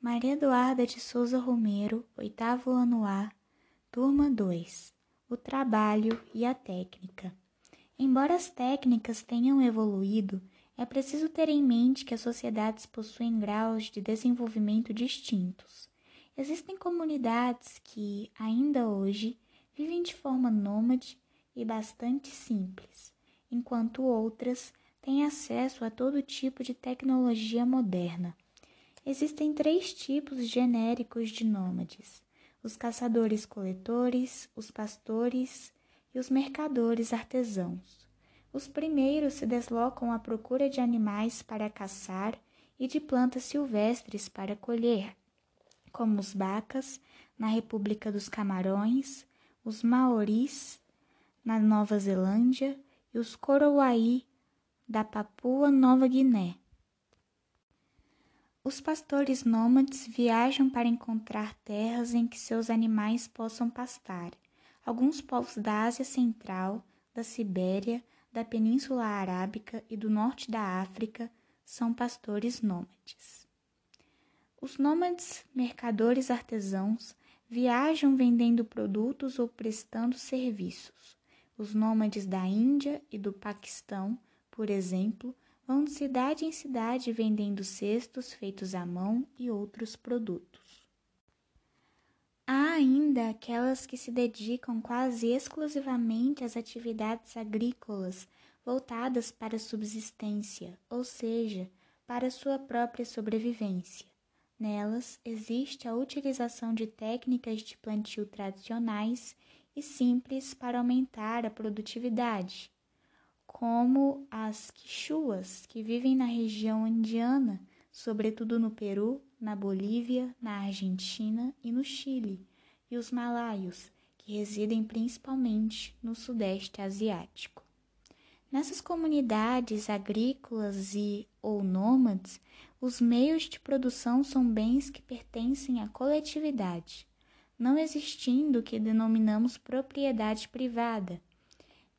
Maria Eduarda de Souza Romero, oitavo ano A, turma 2. O trabalho e a técnica. Embora as técnicas tenham evoluído, é preciso ter em mente que as sociedades possuem graus de desenvolvimento distintos. Existem comunidades que, ainda hoje, vivem de forma nômade e bastante simples, enquanto outras têm acesso a todo tipo de tecnologia moderna. Existem três tipos genéricos de nômades: os caçadores-coletores, os pastores e os mercadores artesãos. Os primeiros se deslocam à procura de animais para caçar e de plantas silvestres para colher, como os bacas na República dos Camarões, os maoris na Nova Zelândia e os corowai da Papua Nova Guiné. Os pastores nômades viajam para encontrar terras em que seus animais possam pastar. Alguns povos da Ásia Central, da Sibéria, da Península Arábica e do norte da África são pastores nômades. Os nômades mercadores artesãos viajam vendendo produtos ou prestando serviços. Os nômades da Índia e do Paquistão, por exemplo, vão de cidade em cidade vendendo cestos feitos à mão e outros produtos. Há ainda aquelas que se dedicam quase exclusivamente às atividades agrícolas voltadas para a subsistência, ou seja, para sua própria sobrevivência. Nelas existe a utilização de técnicas de plantio tradicionais e simples para aumentar a produtividade como as quichuas, que vivem na região indiana, sobretudo no Peru, na Bolívia, na Argentina e no Chile, e os malaios, que residem principalmente no Sudeste Asiático. Nessas comunidades agrícolas e ou nômades, os meios de produção são bens que pertencem à coletividade, não existindo o que denominamos propriedade privada.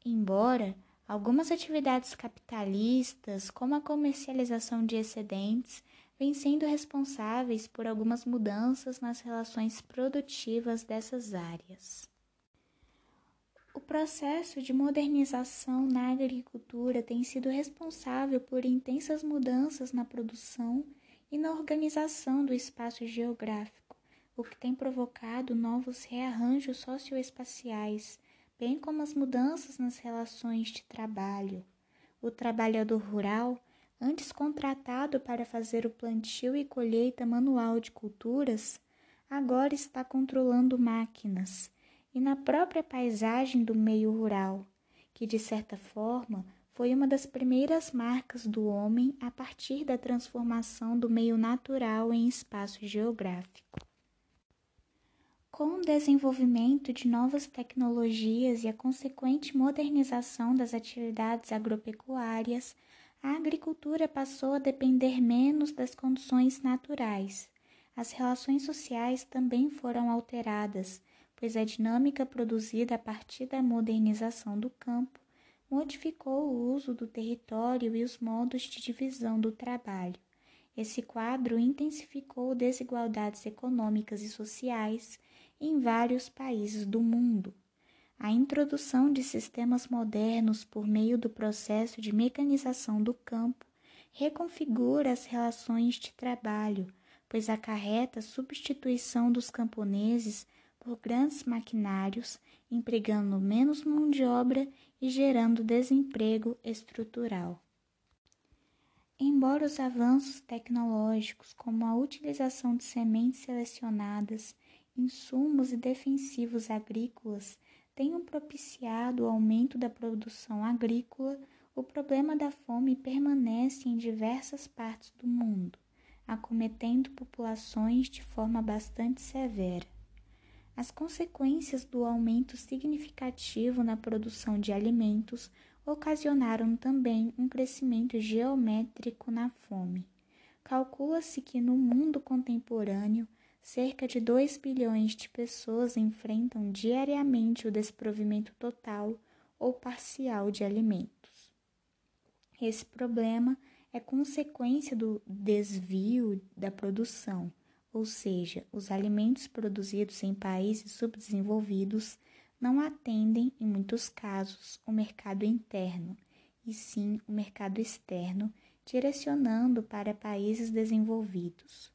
Embora Algumas atividades capitalistas, como a comercialização de excedentes, vêm sendo responsáveis por algumas mudanças nas relações produtivas dessas áreas. O processo de modernização na agricultura tem sido responsável por intensas mudanças na produção e na organização do espaço geográfico, o que tem provocado novos rearranjos socioespaciais bem como as mudanças nas relações de trabalho. O trabalhador rural, antes contratado para fazer o plantio e colheita manual de culturas, agora está controlando máquinas e na própria paisagem do meio rural, que de certa forma foi uma das primeiras marcas do homem a partir da transformação do meio natural em espaço geográfico. Com o desenvolvimento de novas tecnologias e a consequente modernização das atividades agropecuárias, a agricultura passou a depender menos das condições naturais. As relações sociais também foram alteradas, pois a dinâmica produzida a partir da modernização do campo modificou o uso do território e os modos de divisão do trabalho. Esse quadro intensificou desigualdades econômicas e sociais em vários países do mundo. A introdução de sistemas modernos por meio do processo de mecanização do campo reconfigura as relações de trabalho, pois acarreta a substituição dos camponeses por grandes maquinários, empregando menos mão de obra e gerando desemprego estrutural. Embora os avanços tecnológicos, como a utilização de sementes selecionadas insumos e defensivos agrícolas tenham propiciado o aumento da produção agrícola, o problema da fome permanece em diversas partes do mundo, acometendo populações de forma bastante severa. As consequências do aumento significativo na produção de alimentos ocasionaram também um crescimento geométrico na fome. Calcula-se que no mundo contemporâneo cerca de 2 bilhões de pessoas enfrentam diariamente o desprovimento total ou parcial de alimentos. Esse problema é consequência do desvio da produção, ou seja, os alimentos produzidos em países subdesenvolvidos não atendem, em muitos casos, o mercado interno, e sim o mercado externo, direcionando para países desenvolvidos.